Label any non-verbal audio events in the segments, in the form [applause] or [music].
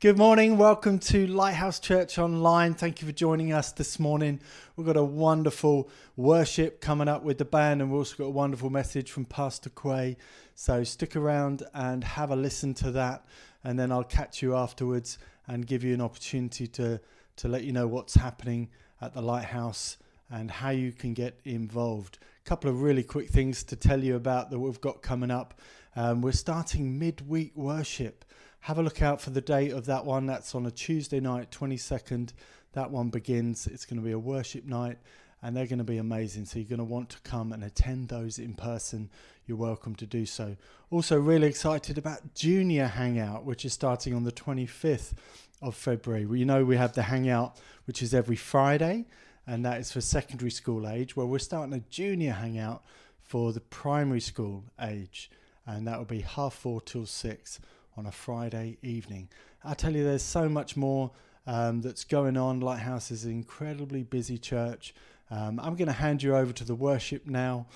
Good morning. Welcome to Lighthouse Church Online. Thank you for joining us this morning. We've got a wonderful worship coming up with the band, and we've also got a wonderful message from Pastor Quay. So stick around and have a listen to that, and then I'll catch you afterwards and give you an opportunity to, to let you know what's happening at the Lighthouse and how you can get involved. A couple of really quick things to tell you about that we've got coming up. Um, we're starting midweek worship have a look out for the date of that one. That's on a Tuesday night, 22nd. That one begins. It's going to be a worship night and they're going to be amazing. So you're going to want to come and attend those in person. You're welcome to do so. Also, really excited about Junior Hangout, which is starting on the 25th of February. You know, we have the Hangout, which is every Friday, and that is for secondary school age. Well, we're starting a Junior Hangout for the primary school age, and that will be half four till six on a Friday evening. I tell you, there's so much more um, that's going on. Lighthouse is an incredibly busy church. Um, I'm going to hand you over to the worship now.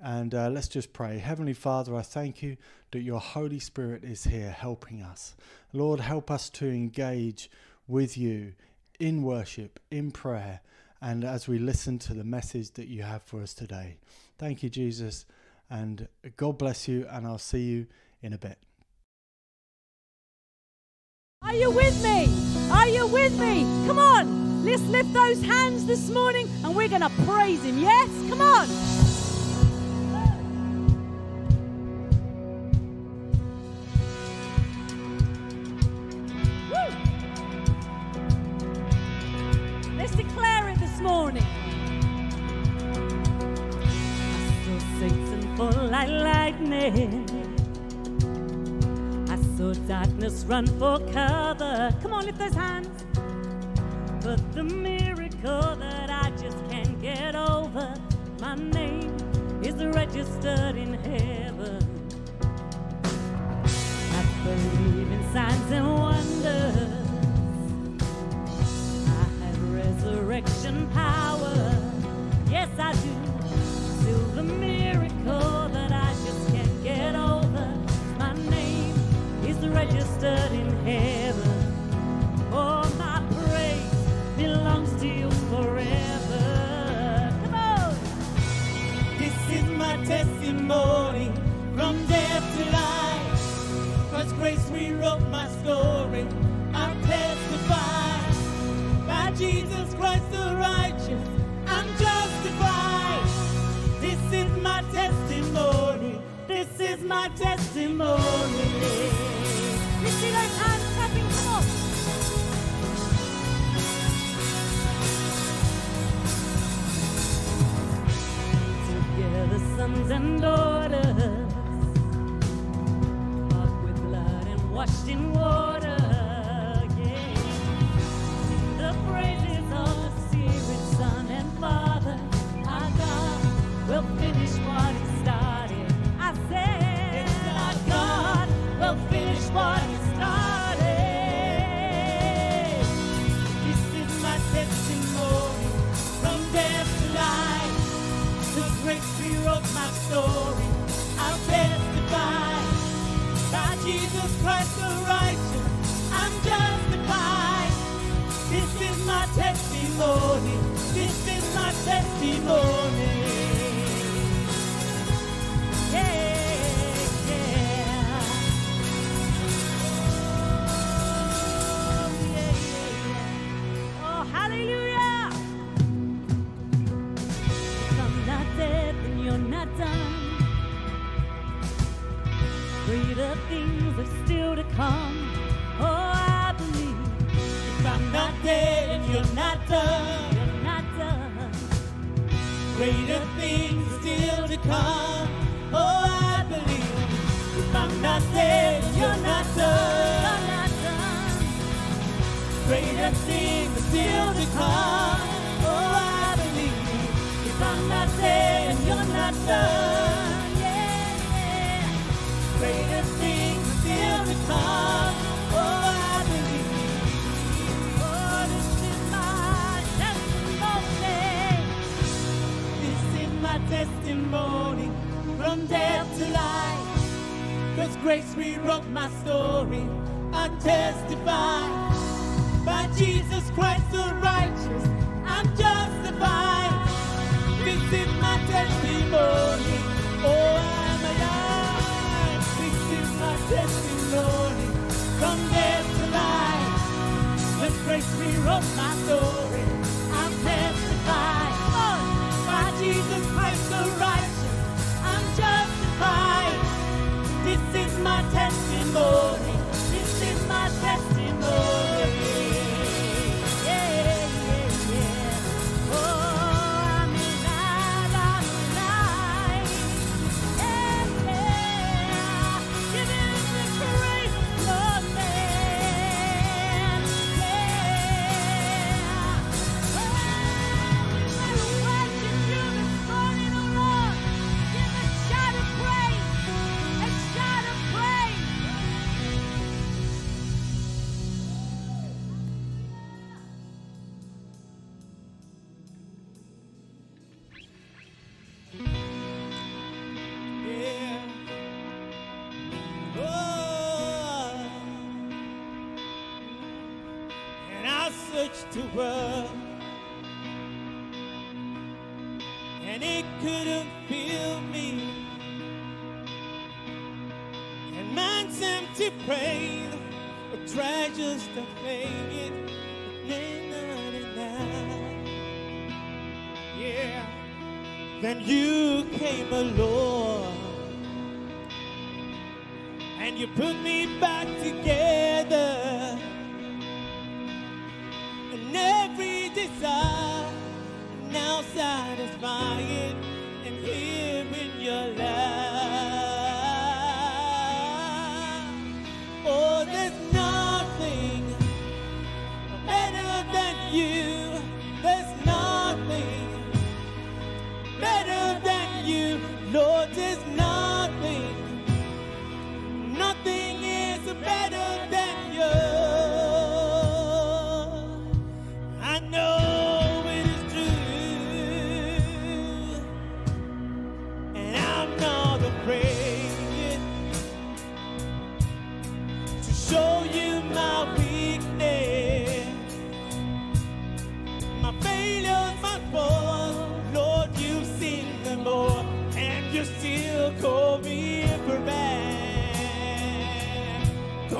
And uh, let's just pray. Heavenly Father, I thank you that your Holy Spirit is here helping us. Lord, help us to engage with you in worship, in prayer, and as we listen to the message that you have for us today. Thank you, Jesus. And God bless you, and I'll see you in a bit. Are you with me? Are you with me? Come on, let's lift those hands this morning and we're going to praise Him. Yes? Come on. Let's declare it this morning. I Satan fall like lightning saw darkness run for cover. Come on, lift those hands. But the miracle that I just can't get over, my name is registered in heaven. I believe in signs and wonders. I have resurrection power. Yes, I do. Still the miracle that I just can't get over registered in heaven. Oh, my praise belongs to you forever. Come on. This is my testimony from death to life. Cause grace rewrote my story. I testify by Jesus Christ the righteous. I'm justified. This is my testimony. This is my testimony sons and daughters, bought with blood and washed in water.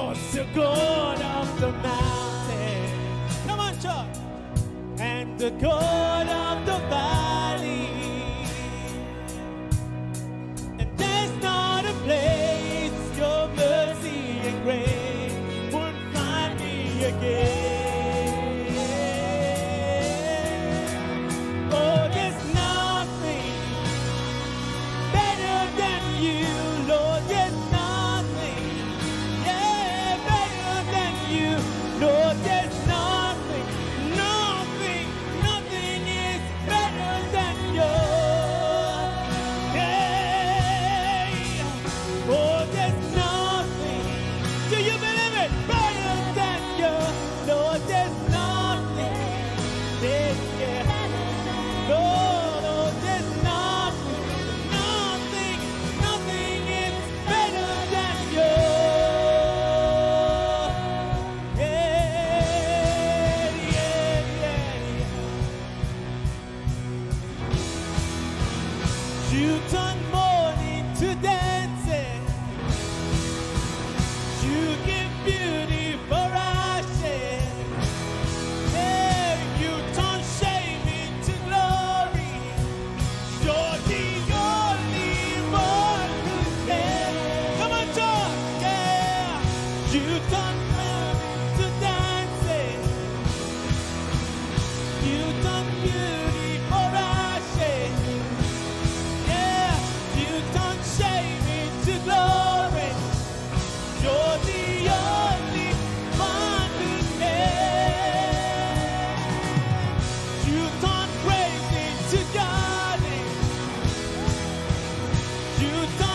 God's the God of the mountain. Come on, Chuck! And the God of the valley. You thought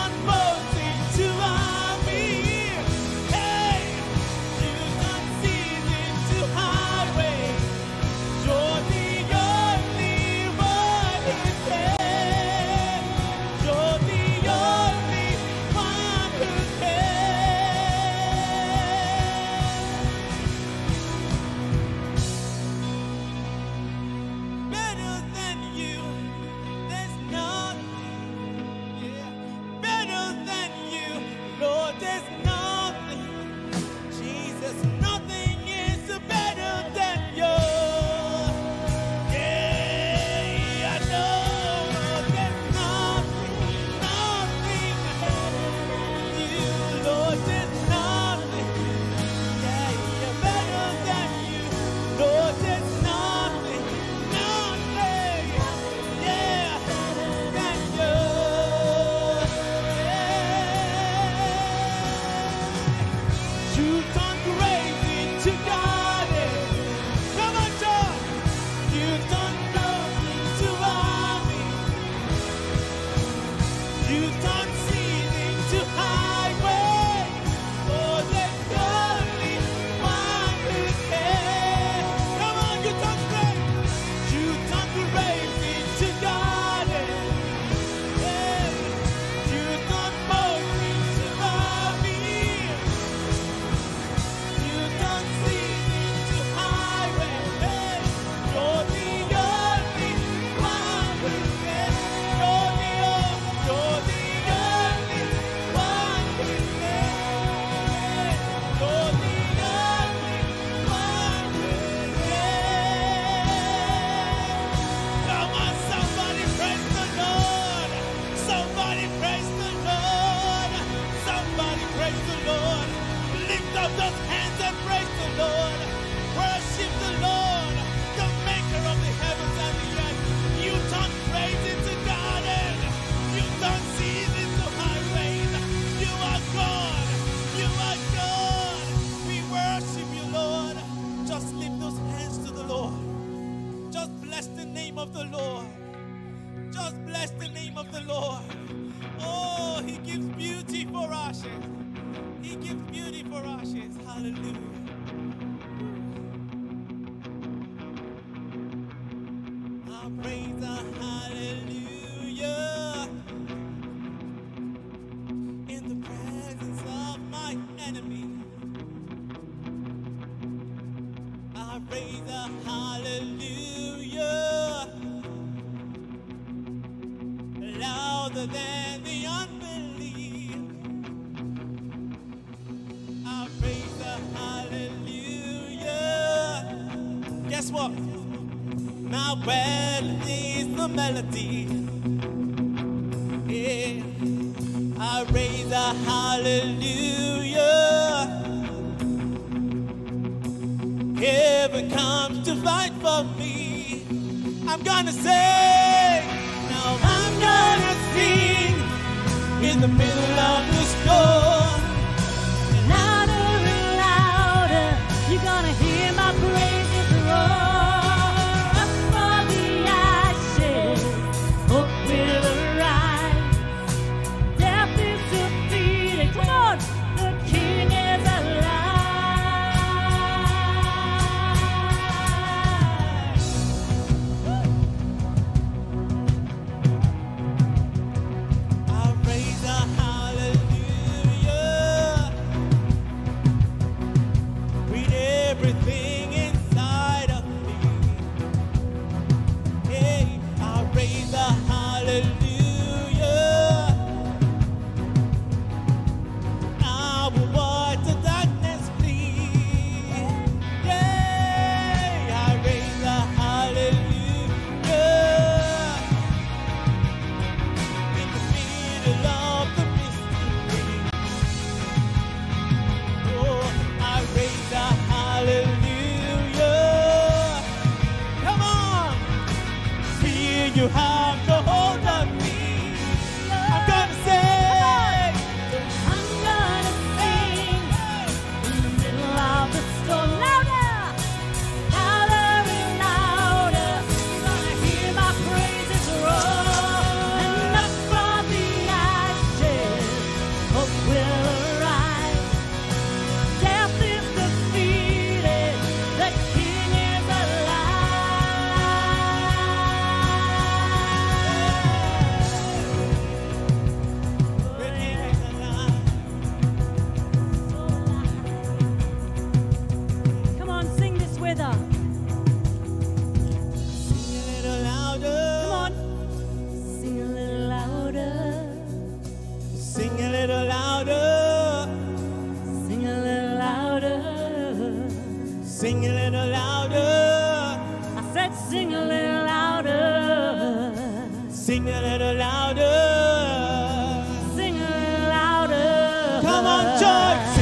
on.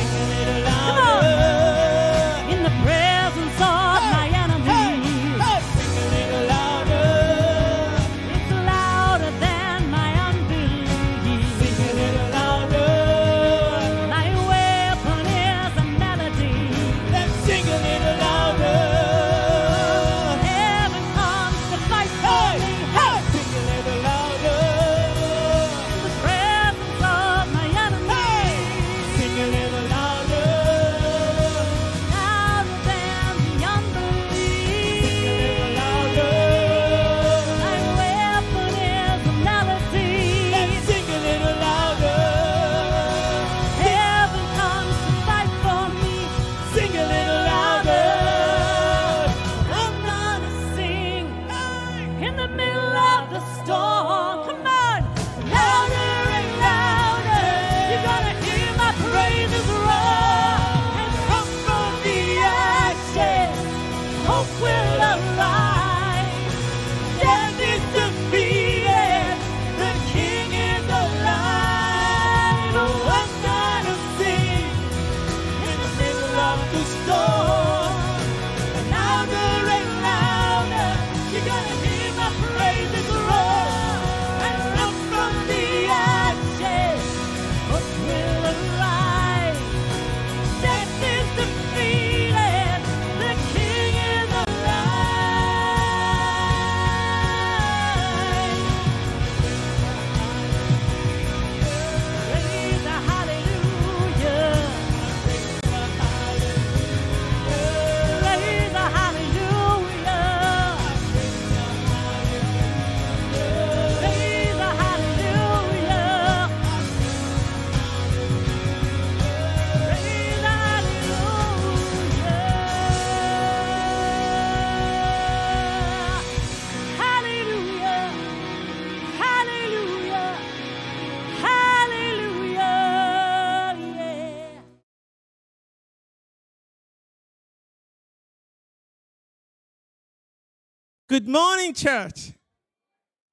Good morning, church.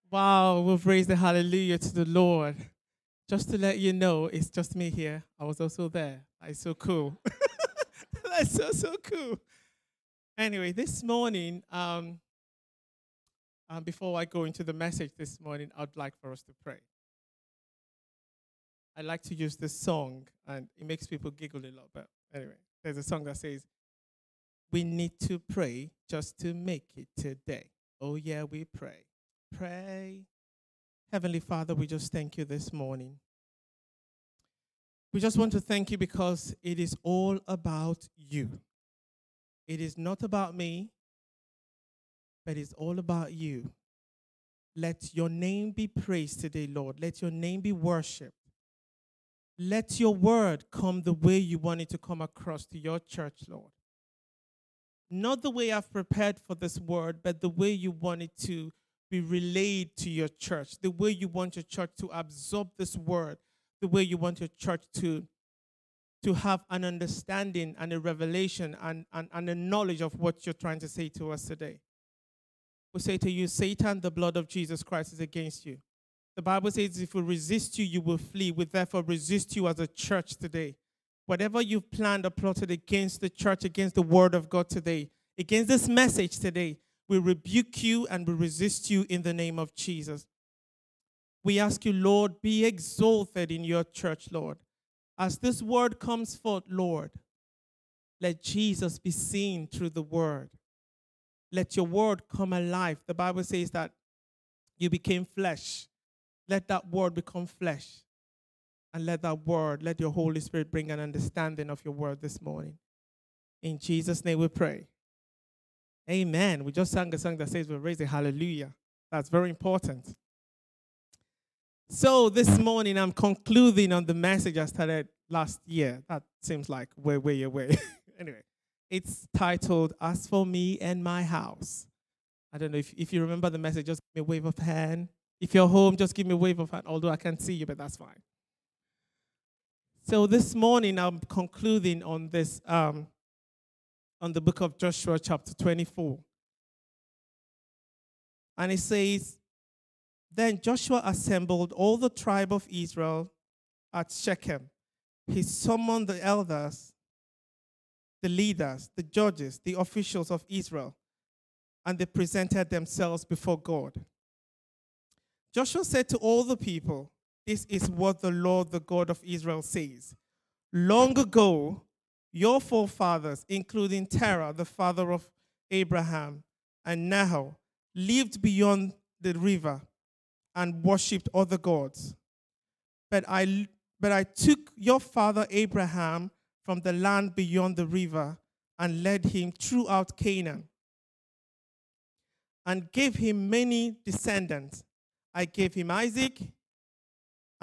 Wow, we've raised the hallelujah to the Lord. Just to let you know, it's just me here. I was also there. That's so cool. [laughs] That's so, so cool. Anyway, this morning, um, um, before I go into the message this morning, I'd like for us to pray. I like to use this song, and it makes people giggle a lot. But anyway, there's a song that says, We need to pray just to make it today. Oh, yeah, we pray. Pray. Heavenly Father, we just thank you this morning. We just want to thank you because it is all about you. It is not about me, but it's all about you. Let your name be praised today, Lord. Let your name be worshiped. Let your word come the way you want it to come across to your church, Lord. Not the way I've prepared for this word, but the way you want it to be relayed to your church, the way you want your church to absorb this word, the way you want your church to, to have an understanding and a revelation and, and, and a knowledge of what you're trying to say to us today. We say to you, Satan, the blood of Jesus Christ is against you. The Bible says, if we resist you, you will flee. We therefore resist you as a church today. Whatever you've planned or plotted against the church, against the word of God today, against this message today, we rebuke you and we resist you in the name of Jesus. We ask you, Lord, be exalted in your church, Lord. As this word comes forth, Lord, let Jesus be seen through the word. Let your word come alive. The Bible says that you became flesh let that word become flesh. And let that word, let your Holy Spirit bring an understanding of your word this morning. In Jesus' name we pray. Amen. We just sang a song that says we raise a hallelujah. That's very important. So this morning I'm concluding on the message I started last year. That seems like way, way away. [laughs] anyway, it's titled As for Me and My House. I don't know if, if you remember the message, just give me a wave of hand. If you're home, just give me a wave of hand, although I can't see you, but that's fine. So this morning, I'm concluding on this, um, on the book of Joshua, chapter 24. And it says, Then Joshua assembled all the tribe of Israel at Shechem. He summoned the elders, the leaders, the judges, the officials of Israel, and they presented themselves before God. Joshua said to all the people, This is what the Lord, the God of Israel, says. Long ago, your forefathers, including Terah, the father of Abraham, and Nahor, lived beyond the river and worshipped other gods. But I, but I took your father Abraham from the land beyond the river and led him throughout Canaan and gave him many descendants. I gave him Isaac,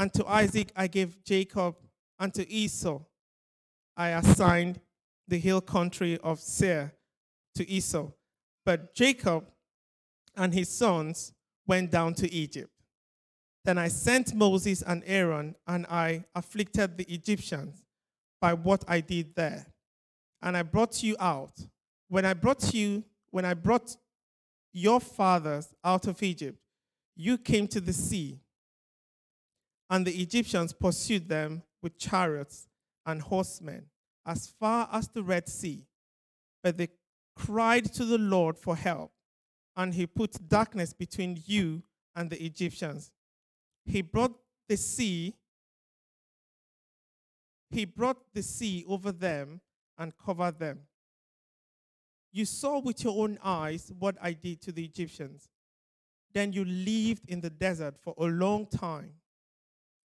and to Isaac I gave Jacob, and to Esau I assigned the hill country of Seir to Esau. But Jacob and his sons went down to Egypt. Then I sent Moses and Aaron, and I afflicted the Egyptians by what I did there. And I brought you out. When I brought you, when I brought your fathers out of Egypt, you came to the sea, and the Egyptians pursued them with chariots and horsemen as far as the Red Sea. But they cried to the Lord for help, and he put darkness between you and the Egyptians. He brought the sea, he brought the sea over them and covered them. You saw with your own eyes what I did to the Egyptians. Then you lived in the desert for a long time.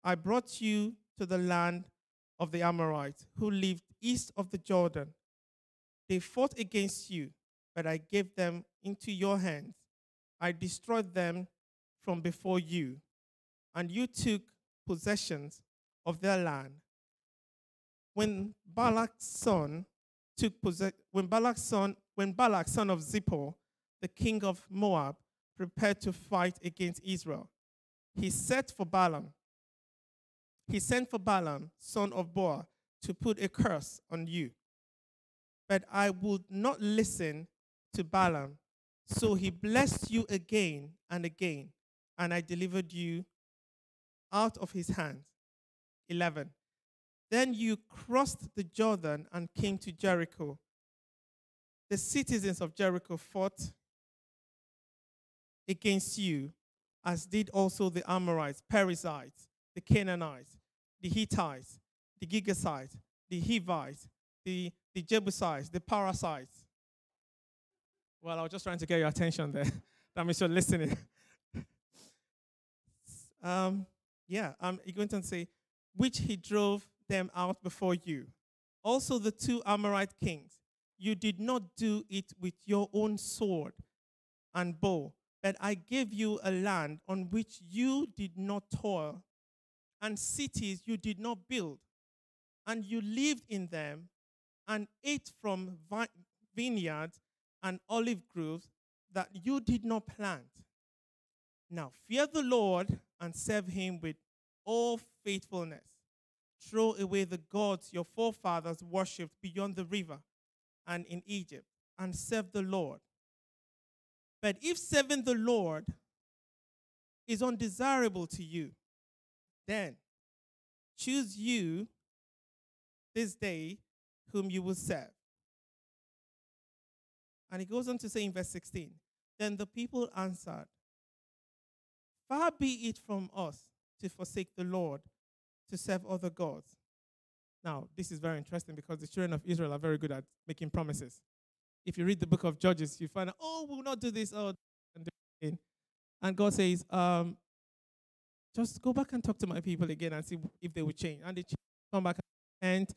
I brought you to the land of the Amorites who lived east of the Jordan. They fought against you, but I gave them into your hands. I destroyed them from before you, and you took possessions of their land. When Balak's son took when Balak's son, when Balak, son of Zippor, the king of Moab, prepared to fight against Israel. He set for Balaam. He sent for Balaam, son of Beor, to put a curse on you. But I would not listen to Balaam, So he blessed you again and again, and I delivered you out of his hand. 11. Then you crossed the Jordan and came to Jericho. The citizens of Jericho fought against you, as did also the Amorites, Perizzites, the Canaanites, the Hittites, the Girgashites, the Hivites, the, the Jebusites, the Parasites. Well, I was just trying to get your attention there. [laughs] that means you're listening. [laughs] um, yeah, um, you're going to say, which he drove them out before you. Also, the two Amorite kings, you did not do it with your own sword and bow, but I gave you a land on which you did not toil, and cities you did not build, and you lived in them and ate from vi- vineyards and olive groves that you did not plant. Now, fear the Lord and serve him with all faithfulness. Throw away the gods your forefathers worshipped beyond the river and in Egypt, and serve the Lord. But if serving the Lord is undesirable to you, then choose you this day whom you will serve. And he goes on to say in verse 16 Then the people answered, Far be it from us to forsake the Lord to serve other gods. Now, this is very interesting because the children of Israel are very good at making promises. If you read the book of Judges, you find out, oh, we will not do this, oh, and God says, um, just go back and talk to my people again and see if they will change. And they come back and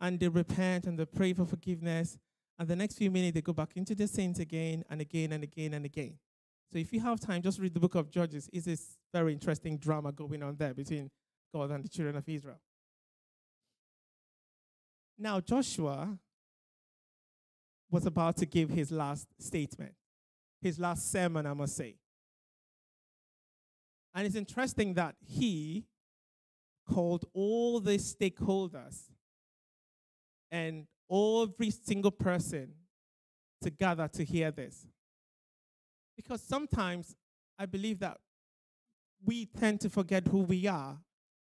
and they repent and they pray for forgiveness. And the next few minutes, they go back into the sins again and again and again and again. So if you have time, just read the book of Judges. It's this very interesting drama going on there between God and the children of Israel. Now, Joshua was about to give his last statement, his last sermon, I must say. And it's interesting that he called all the stakeholders and every single person to gather to hear this. Because sometimes I believe that we tend to forget who we are,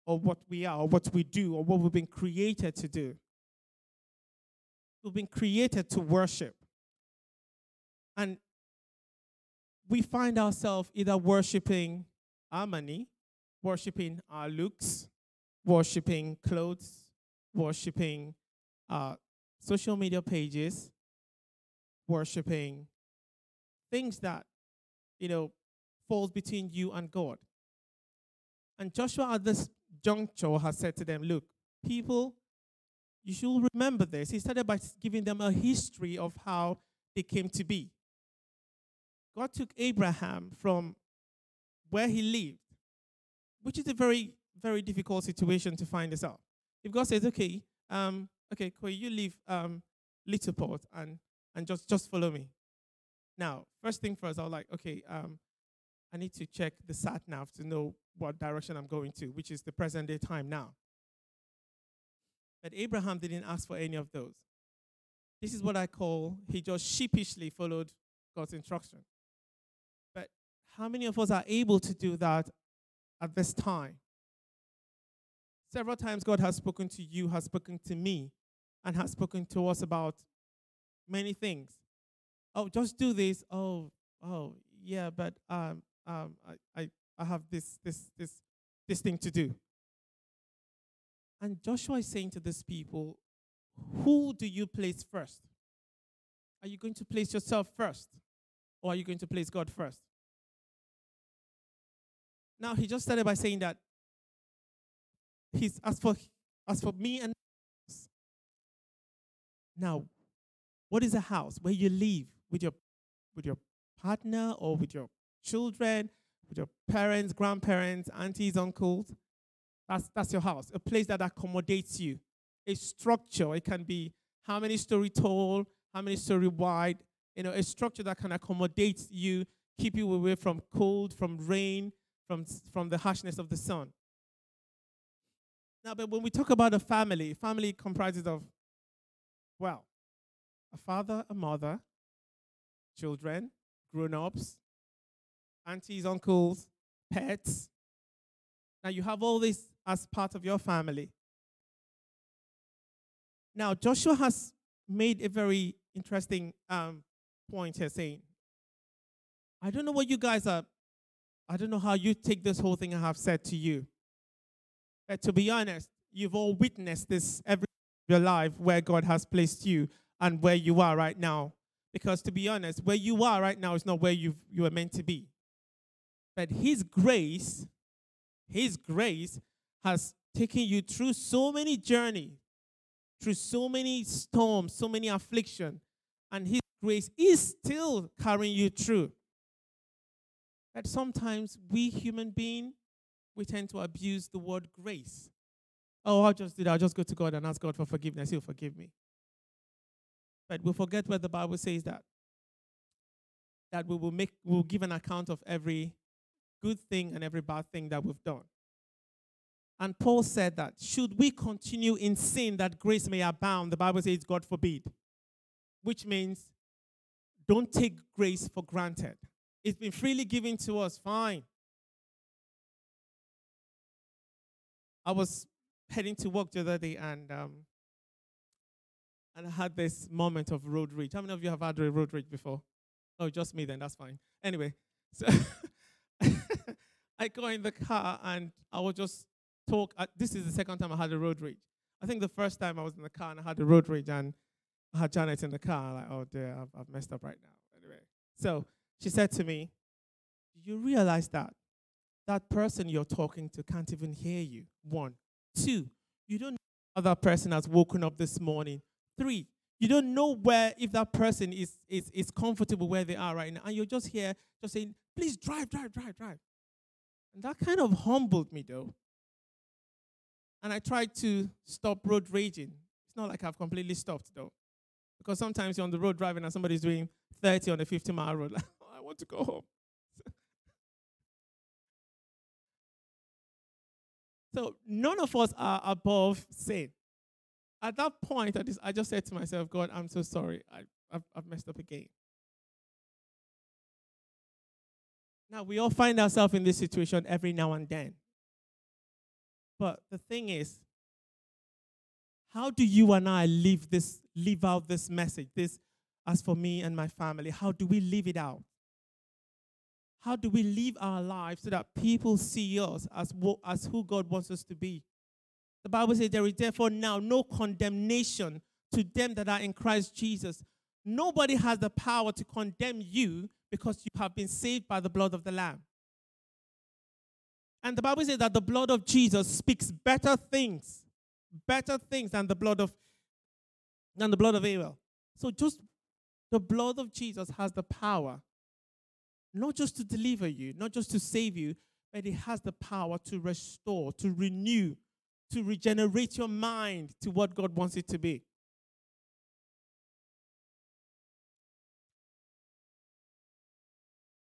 or what we are, or what we do, or what we've been created to do. We've been created to worship. And we find ourselves either worshiping our money, worshiping our looks, worshiping clothes, worshiping uh, social media pages, worshiping things that, you know, falls between you and God. And Joshua at this juncture has said to them, look, people, you should remember this. He started by giving them a history of how they came to be. God took Abraham from where he lived, which is a very, very difficult situation to find this out. If God says, okay, um, okay, Koi, you leave um, Littleport and, and just, just follow me. Now, first thing first, I was like, okay, um, I need to check the sat nav to know what direction I'm going to, which is the present day time now. But Abraham didn't ask for any of those. This is what I call he just sheepishly followed God's instruction. How many of us are able to do that at this time? Several times God has spoken to you, has spoken to me, and has spoken to us about many things. Oh, just do this. Oh, oh, yeah, but um, um, I, I, I have this, this, this, this thing to do. And Joshua is saying to these people, who do you place first? Are you going to place yourself first? Or are you going to place God first? Now, he just started by saying that he's as for as for me and now what is a house where you live with your with your partner or with your children with your parents grandparents aunties uncles? That's that's your house a place that accommodates you a structure. It can be how many story tall how many story wide you know a structure that can accommodate you keep you away from cold from rain from from the harshness of the sun now, but when we talk about a family, family comprises of, well, a father, a mother, children, grown ups, aunties, uncles, pets. Now you have all this as part of your family. Now, Joshua has made a very interesting um, point here saying, I don't know what you guys are, I don't know how you take this whole thing I have said to you. But to be honest, you've all witnessed this every your life where God has placed you and where you are right now. Because to be honest, where you are right now is not where you you are meant to be. But His grace, His grace has taken you through so many journey, through so many storms, so many affliction, and His grace is still carrying you through. That sometimes we human beings we tend to abuse the word grace. Oh, I'll just do that. I'll just go to God and ask God for forgiveness. He'll forgive me. But we forget where the Bible says that. That we will make we'll give an account of every good thing and every bad thing that we've done. And Paul said that should we continue in sin that grace may abound, the Bible says God forbid. Which means don't take grace for granted. It's been freely given to us, fine. I was heading to work the other day and um, and I had this moment of road rage. How many of you have had a road rage before? Oh, just me then, that's fine. Anyway, so [laughs] I go in the car and I will just talk. This is the second time I had a road rage. I think the first time I was in the car and I had a road rage and I had Janet in the car. Like, oh dear, I've, I've messed up right now. Anyway, so she said to me, Do you realize that that person you're talking to can't even hear you. One. Two, you don't know that person has woken up this morning. Three, you don't know where if that person is is is comfortable where they are right now. And you're just here just saying, please drive, drive, drive, drive. And that kind of humbled me though. And I tried to stop road raging. It's not like I've completely stopped though. Because sometimes you're on the road driving and somebody's doing 30 on a 50 mile road. [laughs] Want to go home. [laughs] So none of us are above sin. At that point, I just, I just said to myself, God, I'm so sorry. I, I've, I've messed up again. Now, we all find ourselves in this situation every now and then. But the thing is, how do you and I live this, live out this message? This, as for me and my family, how do we live it out? How do we live our lives so that people see us as, as who God wants us to be? The Bible says there is therefore now no condemnation to them that are in Christ Jesus. Nobody has the power to condemn you because you have been saved by the blood of the Lamb. And the Bible says that the blood of Jesus speaks better things, better things than the blood of than the blood of Abel. So just the blood of Jesus has the power not just to deliver you, not just to save you, but it has the power to restore, to renew, to regenerate your mind to what God wants it to be.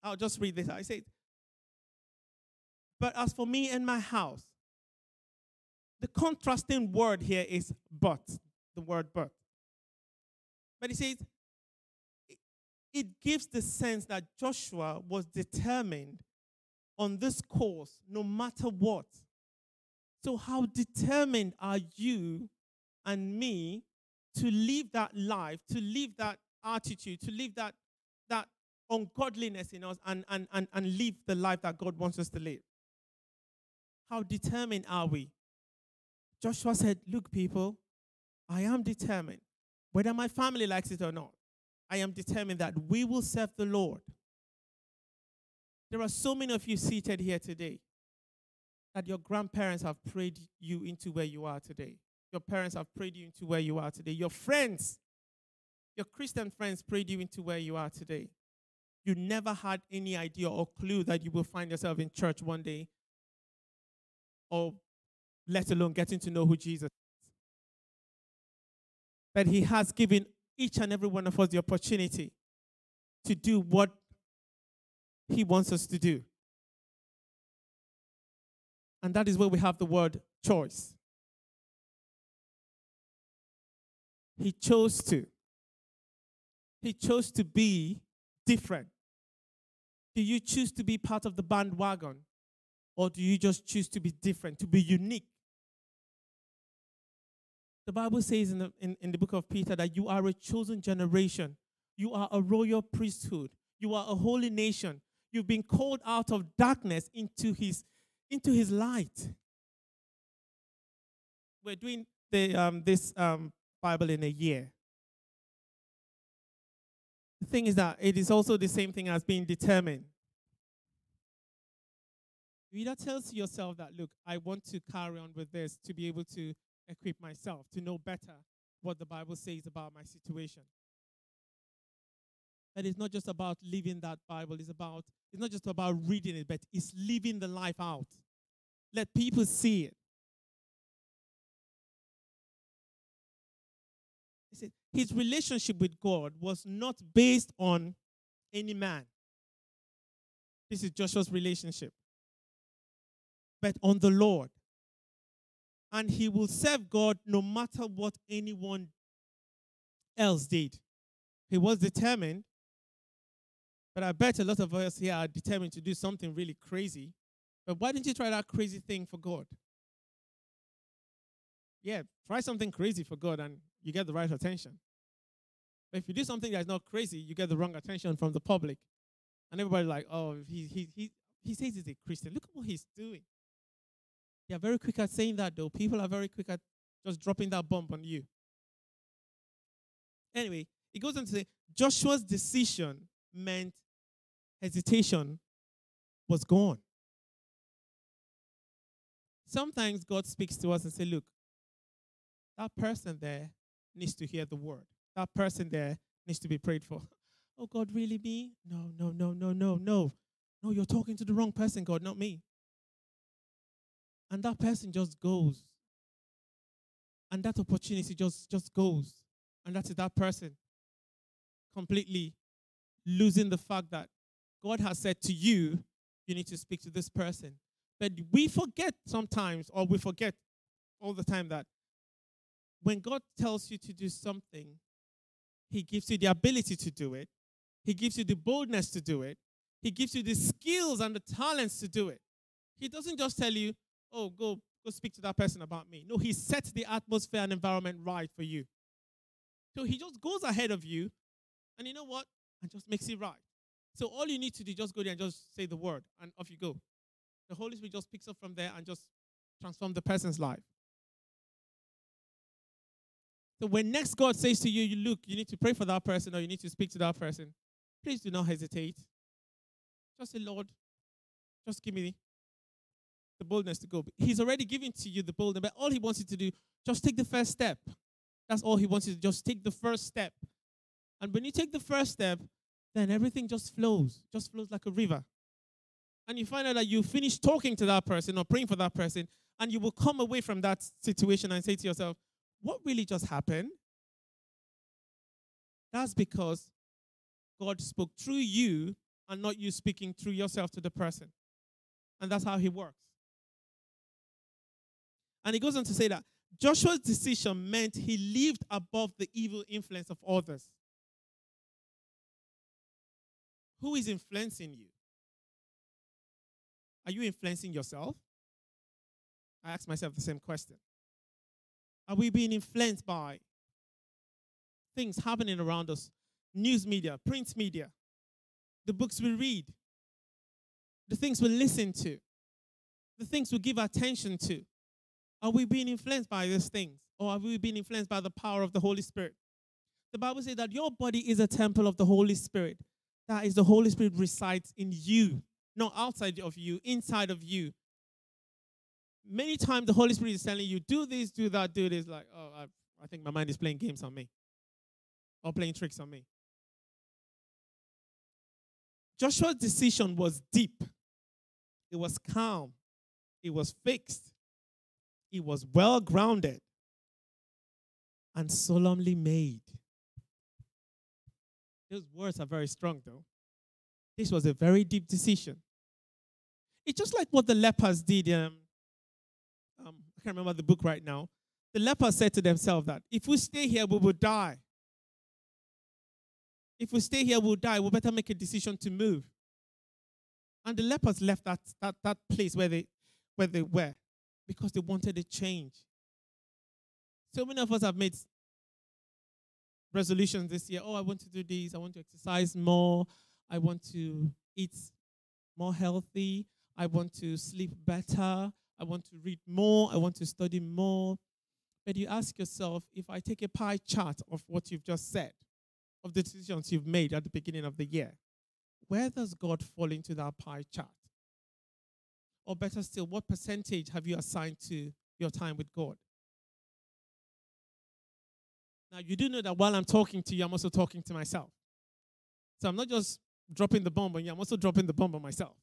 I'll just read this. I say, But as for me and my house, the contrasting word here is but, the word but. But he says, it gives the sense that Joshua was determined on this course no matter what. So, how determined are you and me to live that life, to live that attitude, to live that, that ungodliness in us and, and, and, and live the life that God wants us to live? How determined are we? Joshua said, Look, people, I am determined, whether my family likes it or not. I am determined that we will serve the Lord. There are so many of you seated here today that your grandparents have prayed you into where you are today. Your parents have prayed you into where you are today. Your friends, your Christian friends prayed you into where you are today. You never had any idea or clue that you will find yourself in church one day, or let alone getting to know who Jesus is. But He has given each and every one of us the opportunity to do what He wants us to do. And that is where we have the word choice. He chose to. He chose to be different. Do you choose to be part of the bandwagon? Or do you just choose to be different, to be unique? The Bible says in the, in, in the book of Peter that you are a chosen generation, you are a royal priesthood, you are a holy nation. You've been called out of darkness into his, into his light. We're doing the, um, this um, Bible in a year. The thing is that it is also the same thing as being determined. You either tell yourself that, look, I want to carry on with this to be able to equip myself, to know better what the Bible says about my situation. That it's not just about living that Bible, it's about it's not just about reading it, but it's living the life out. Let people see it. He said his relationship with God was not based on any man. This is Joshua's relationship, but on the Lord. And he will serve God no matter what anyone else did. He was determined, but I bet a lot of us here are determined to do something really crazy. But why didn't you try that crazy thing for God? Yeah, try something crazy for God and you get the right attention. But if you do something that's not crazy, you get the wrong attention from the public. And everybody's like, oh, he, he, he, he says he's a Christian. Look at what he's doing. They are very quick at saying that, though. People are very quick at just dropping that bomb on you. Anyway, it goes on to say Joshua's decision meant hesitation was gone. Sometimes God speaks to us and say, look, that person there needs to hear the word. That person there needs to be prayed for. [laughs] Oh, God, really me? No, no, no, no, no, no. No, you're talking to the wrong person, God, not me. And that person just goes. And that opportunity just, just goes. And that's that person completely losing the fact that God has said to you, you need to speak to this person. But we forget sometimes, or we forget all the time, that when God tells you to do something, He gives you the ability to do it, He gives you the boldness to do it, He gives you the skills and the talents to do it. He doesn't just tell you, oh, go, go speak to that person about me. No, He sets the atmosphere and environment right for you. So He just goes ahead of you, and you know what? And just makes it right. So all you need to do, just go there and just say the word, and off you go. The Holy Spirit just picks up from there and just transforms the person's life. So when next God says to you, you look, you need to pray for that person or you need to speak to that person, please do not hesitate. Just say, Lord, just give me the boldness to go. He's already given to you the boldness, but all he wants you to do, just take the first step. That's all he wants you to do. just take the first step. And when you take the first step, then everything just flows, just flows like a river. And you find out that you finish talking to that person or praying for that person, and you will come away from that situation and say to yourself, what really just happened? That's because God spoke through you and not you speaking through yourself to the person. And that's how he works. And he goes on to say that Joshua's decision meant he lived above the evil influence of others. Who is influencing you? Are you influencing yourself? I ask myself the same question. Are we being influenced by things happening around us? News media, print media, the books we read, the things we listen to, the things we give attention to. Are we being influenced by these things? Or are we being influenced by the power of the Holy Spirit? The Bible says that your body is a temple of the Holy Spirit. That is, the Holy Spirit resides in you, not outside of you, inside of you many times the Holy Spirit is telling you, do this, do that, do this. Like, oh, I, I think my mind is playing games on me or playing tricks on me. Joshua's decision was deep, it was calm, it was fixed, it was well grounded, and solemnly made. Those words are very strong, though. This was a very deep decision. It's just like what the lepers did um, um, I can't remember the book right now. The lepers said to themselves that if we stay here, we will die. If we stay here, we'll die. We better make a decision to move. And the lepers left that, that, that place where they, where they were because they wanted a change. So many of us have made resolutions this year. Oh, I want to do this. I want to exercise more. I want to eat more healthy. I want to sleep better. I want to read more. I want to study more. But you ask yourself if I take a pie chart of what you've just said, of the decisions you've made at the beginning of the year, where does God fall into that pie chart? Or better still, what percentage have you assigned to your time with God? Now, you do know that while I'm talking to you, I'm also talking to myself. So I'm not just dropping the bomb on you, I'm also dropping the bomb on myself.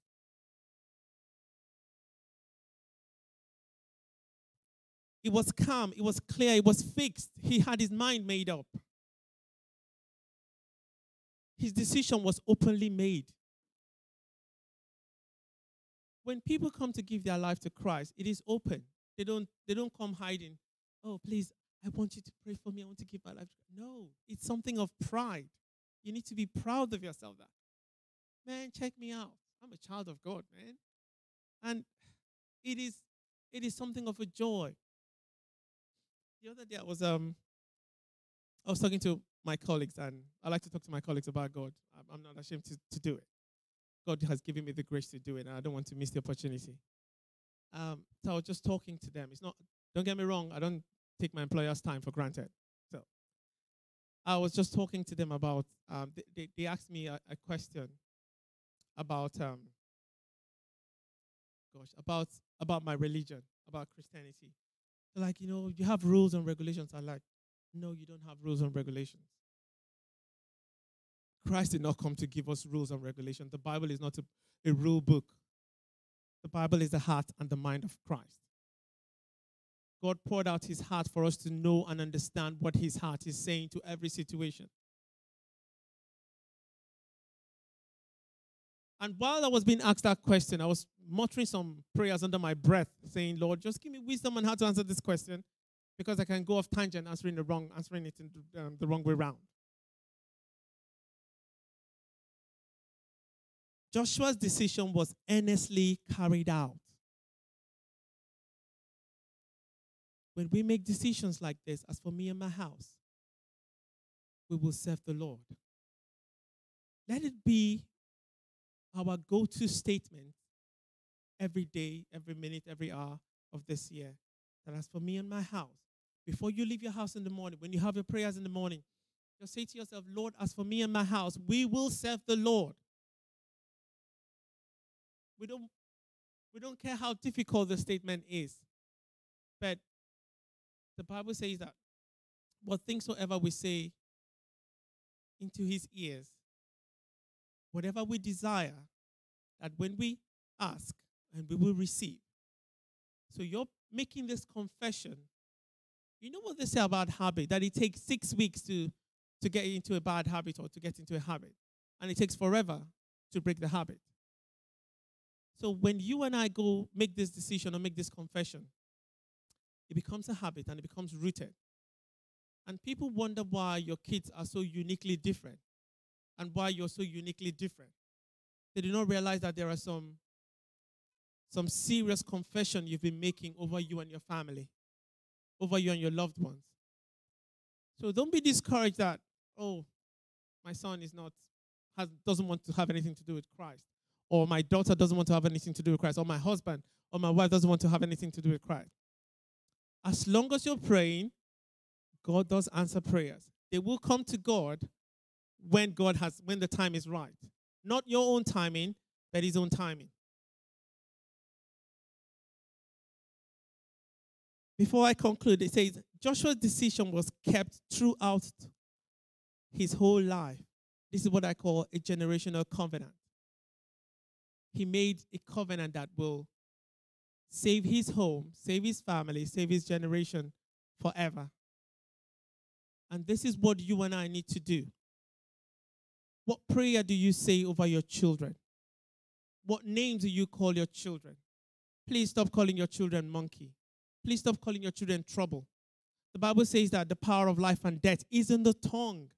It was calm, it was clear, it was fixed. He had his mind made up. His decision was openly made. When people come to give their life to Christ, it is open. They don't, they don't come hiding. Oh, please, I want you to pray for me. I want to give my life. No, it's something of pride. You need to be proud of yourself that, man, check me out. I'm a child of God, man. And it is it is something of a joy. The other day I was um I was talking to my colleagues and I like to talk to my colleagues about God. I'm, I'm not ashamed to, to do it. God has given me the grace to do it and I don't want to miss the opportunity. Um, so I was just talking to them. It's not don't get me wrong, I don't take my employer's time for granted. So I was just talking to them about, um, they, they, they asked me a, a question about, um, gosh, about, about my religion, about Christianity. Like, you know, you have rules and regulations. I'm like, no, you don't have rules and regulations. Christ did not come to give us rules and regulations. The Bible is not a, a rule book. The Bible is the heart and the mind of Christ. God poured out his heart for us to know and understand what his heart is saying to every situation. And while I was being asked that question, I was muttering some prayers under my breath, saying, Lord, just give me wisdom on how to answer this question because I can go off tangent answering the wrong, answering it in the, um, the wrong way round. Joshua's decision was earnestly carried out. When we make decisions like this, as for me and my house, we will serve the Lord. Let it be our go to statement every day, every minute, every hour of this year. That as for me and my house, before you leave your house in the morning, when you have your prayers in the morning, just say to yourself, Lord, as for me and my house, we will serve the Lord. We don't, we don't care how difficult the statement is, but the Bible says that what things soever we say into his ears, whatever we desire, that when we ask and we will receive. So you're making this confession. You know what they say about habit? That it takes six weeks to, to get into a bad habit or to get into a habit. And it takes forever to break the habit. So when you and I go make this decision or make this confession, it becomes a habit and it becomes rooted. And people wonder why your kids are so uniquely different and why you're so uniquely different. They do not realize that there are some, some serious confession you've been making over you and your family, over you and your loved ones. So don't be discouraged that, oh, my son is not, has, doesn't want to have anything to do with Christ, or my daughter doesn't want to have anything to do with Christ, or my husband or my wife doesn't want to have anything to do with Christ. As long as you're praying, God does answer prayers. They will come to God when God has when the time is right. Not your own timing, but his own timing. Before I conclude, it says Joshua's decision was kept throughout his whole life. This is what I call a generational covenant. He made a covenant that will save his home, save his family, save his generation forever. And this is what you and I need to do. What prayer do you say over your children? What names do you call your children? Please stop calling your children monkey. Please stop calling your children trouble. The Bible says that the power of life and death is in the tongue.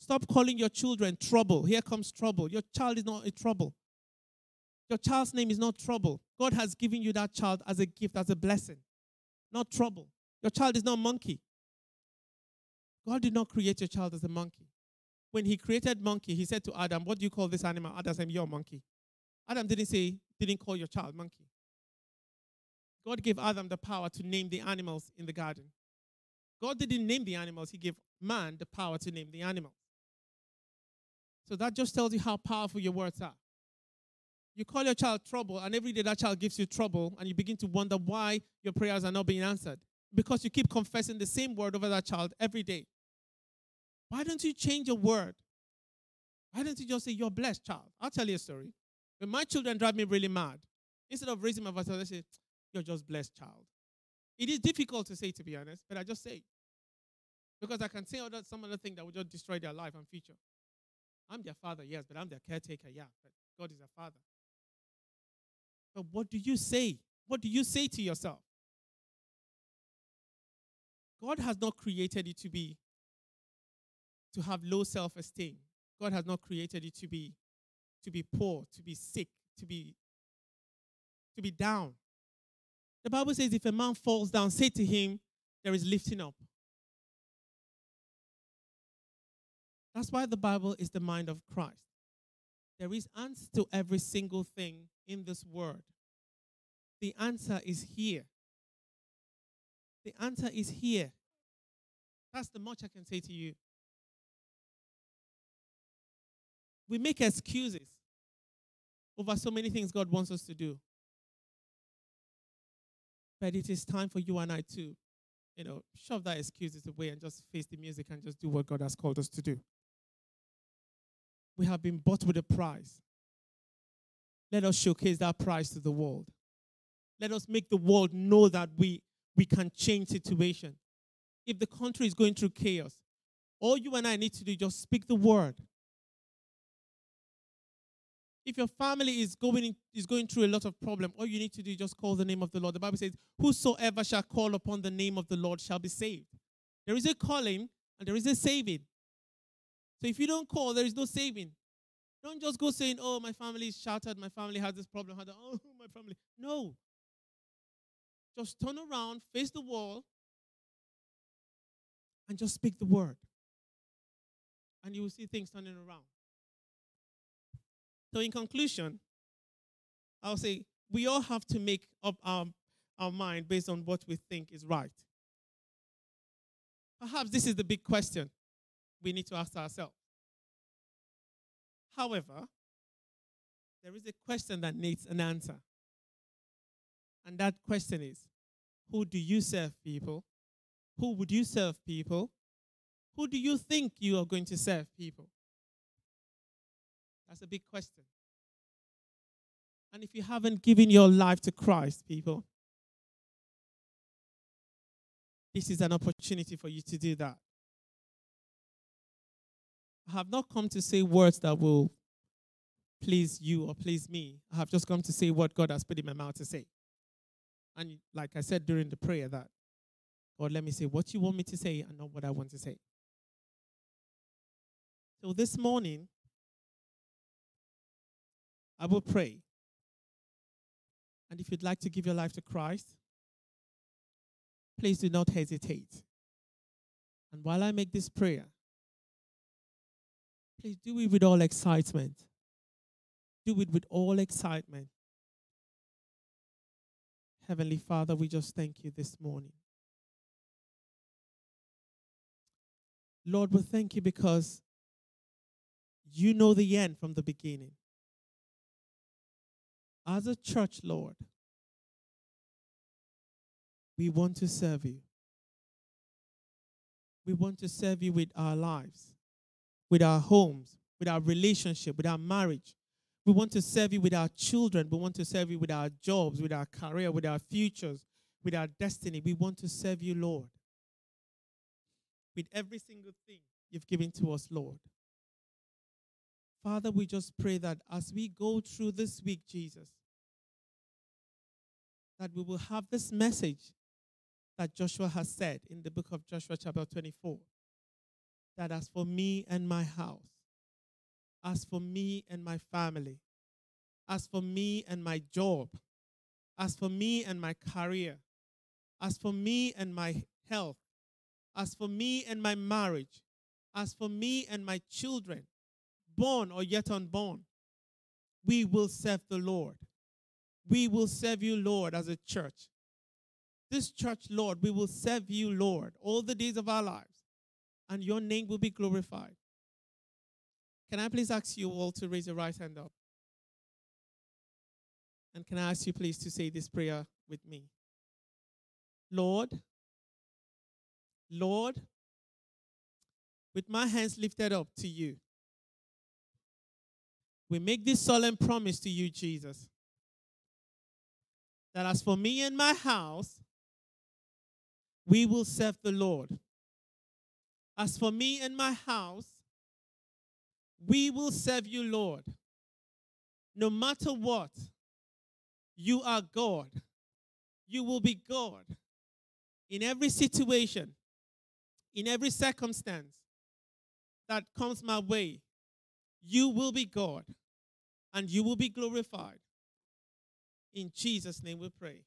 Stop calling your children trouble. Here comes trouble. Your child is not a trouble. Your child's name is not trouble. God has given you that child as a gift, as a blessing, not trouble. Your child is not monkey. God did not create your child as a monkey. When he created monkey, he said to Adam, What do you call this animal? Adam said, You're monkey. Adam didn't say, didn't call your child monkey. God gave Adam the power to name the animals in the garden. God didn't name the animals, he gave man the power to name the animals. So that just tells you how powerful your words are. You call your child trouble, and every day that child gives you trouble, and you begin to wonder why your prayers are not being answered. Because you keep confessing the same word over that child every day. Why don't you change your word? Why don't you just say, You're blessed, child? I'll tell you a story. When my children drive me really mad, instead of raising my voice, I say, You're just blessed, child. It is difficult to say, to be honest, but I just say. Because I can say other, some other thing that would just destroy their life and future. I'm their father, yes, but I'm their caretaker, yeah. But God is their father. But what do you say? What do you say to yourself? God has not created you to be to have low self-esteem. God has not created you to be to be poor, to be sick, to be to be down. The Bible says if a man falls down, say to him, there is lifting up. That's why the Bible is the mind of Christ. There is answer to every single thing in this word. The answer is here. The answer is here. That's the much I can say to you. We make excuses over so many things God wants us to do. But it is time for you and I to, you know, shove that excuses away and just face the music and just do what God has called us to do. We have been bought with a price. Let us showcase that price to the world. Let us make the world know that we, we can change situation. If the country is going through chaos, all you and I need to do is just speak the word. If your family is going, in, is going through a lot of problem, all you need to do is just call the name of the Lord. The Bible says, Whosoever shall call upon the name of the Lord shall be saved. There is a calling and there is a saving. So if you don't call, there is no saving. Don't just go saying, Oh, my family is shattered, my family has this problem, had oh [laughs] my family. No. Just turn around, face the wall, and just speak the word. And you will see things turning around. So, in conclusion, I'll say we all have to make up our, our mind based on what we think is right. Perhaps this is the big question we need to ask ourselves. However, there is a question that needs an answer. And that question is Who do you serve, people? Who would you serve, people? Who do you think you are going to serve, people? That's a big question. And if you haven't given your life to Christ, people, this is an opportunity for you to do that. I have not come to say words that will please you or please me. I have just come to say what God has put in my mouth to say. And like I said during the prayer, that God, let me say what you want me to say and not what I want to say. So this morning, I will pray. And if you'd like to give your life to Christ, please do not hesitate. And while I make this prayer, please do it with all excitement. Do it with all excitement. Heavenly Father, we just thank you this morning. Lord, we thank you because you know the end from the beginning. As a church, Lord, we want to serve you. We want to serve you with our lives, with our homes, with our relationship, with our marriage. We want to serve you with our children. We want to serve you with our jobs, with our career, with our futures, with our destiny. We want to serve you, Lord, with every single thing you've given to us, Lord. Father, we just pray that as we go through this week, Jesus, that we will have this message that Joshua has said in the book of Joshua, chapter 24 that as for me and my house, as for me and my family, As for me and my job, as for me and my career, as for me and my health, as for me and my marriage, as for me and my children, born or yet unborn, we will serve the Lord. We will serve you, Lord, as a church. This church, Lord, we will serve you, Lord, all the days of our lives, and your name will be glorified. Can I please ask you all to raise your right hand up? And can I ask you please to say this prayer with me? Lord, Lord, with my hands lifted up to you, we make this solemn promise to you, Jesus, that as for me and my house, we will serve the Lord. As for me and my house, we will serve you, Lord. No matter what, you are God. You will be God in every situation, in every circumstance that comes my way. You will be God and you will be glorified. In Jesus' name we pray.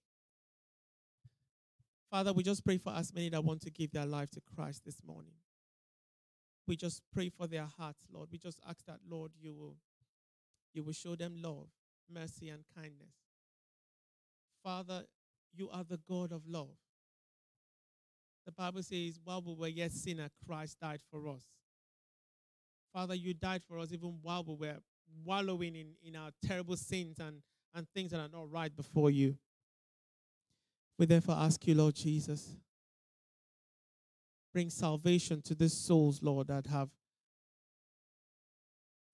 Father, we just pray for as many that want to give their life to Christ this morning. We just pray for their hearts, Lord. We just ask that, Lord, you will, you will show them love, mercy, and kindness. Father, you are the God of love. The Bible says, while we were yet sinner, Christ died for us. Father, you died for us even while we were wallowing in, in our terrible sins and, and things that are not right before you. We therefore ask you, Lord Jesus, bring salvation to these souls, Lord, that have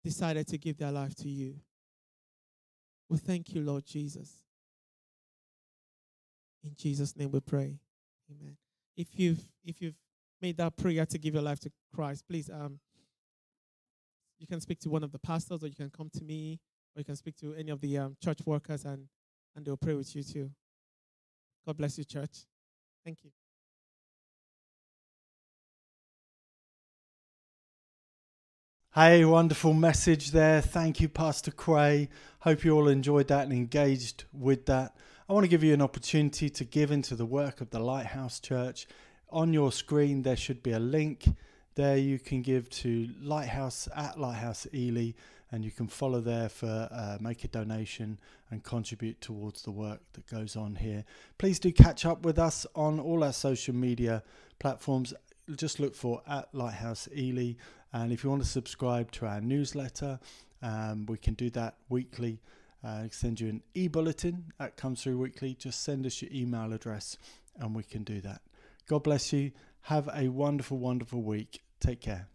decided to give their life to you. We thank you, Lord Jesus. In Jesus' name we pray. Amen. If you've if you've made that prayer to give your life to Christ, please um you can speak to one of the pastors or you can come to me or you can speak to any of the um, church workers and and they'll pray with you too. God bless you, church. Thank you. Hey, wonderful message there. Thank you, Pastor Cray. Hope you all enjoyed that and engaged with that. I want to give you an opportunity to give into the work of the Lighthouse Church. On your screen, there should be a link. There you can give to Lighthouse at Lighthouse Ely, and you can follow there for uh, make a donation and contribute towards the work that goes on here. Please do catch up with us on all our social media platforms. Just look for at Lighthouse Ely, and if you want to subscribe to our newsletter, um, we can do that weekly uh, send you an e-bulletin that comes through weekly. Just send us your email address and we can do that. God bless you. Have a wonderful, wonderful week. Take care.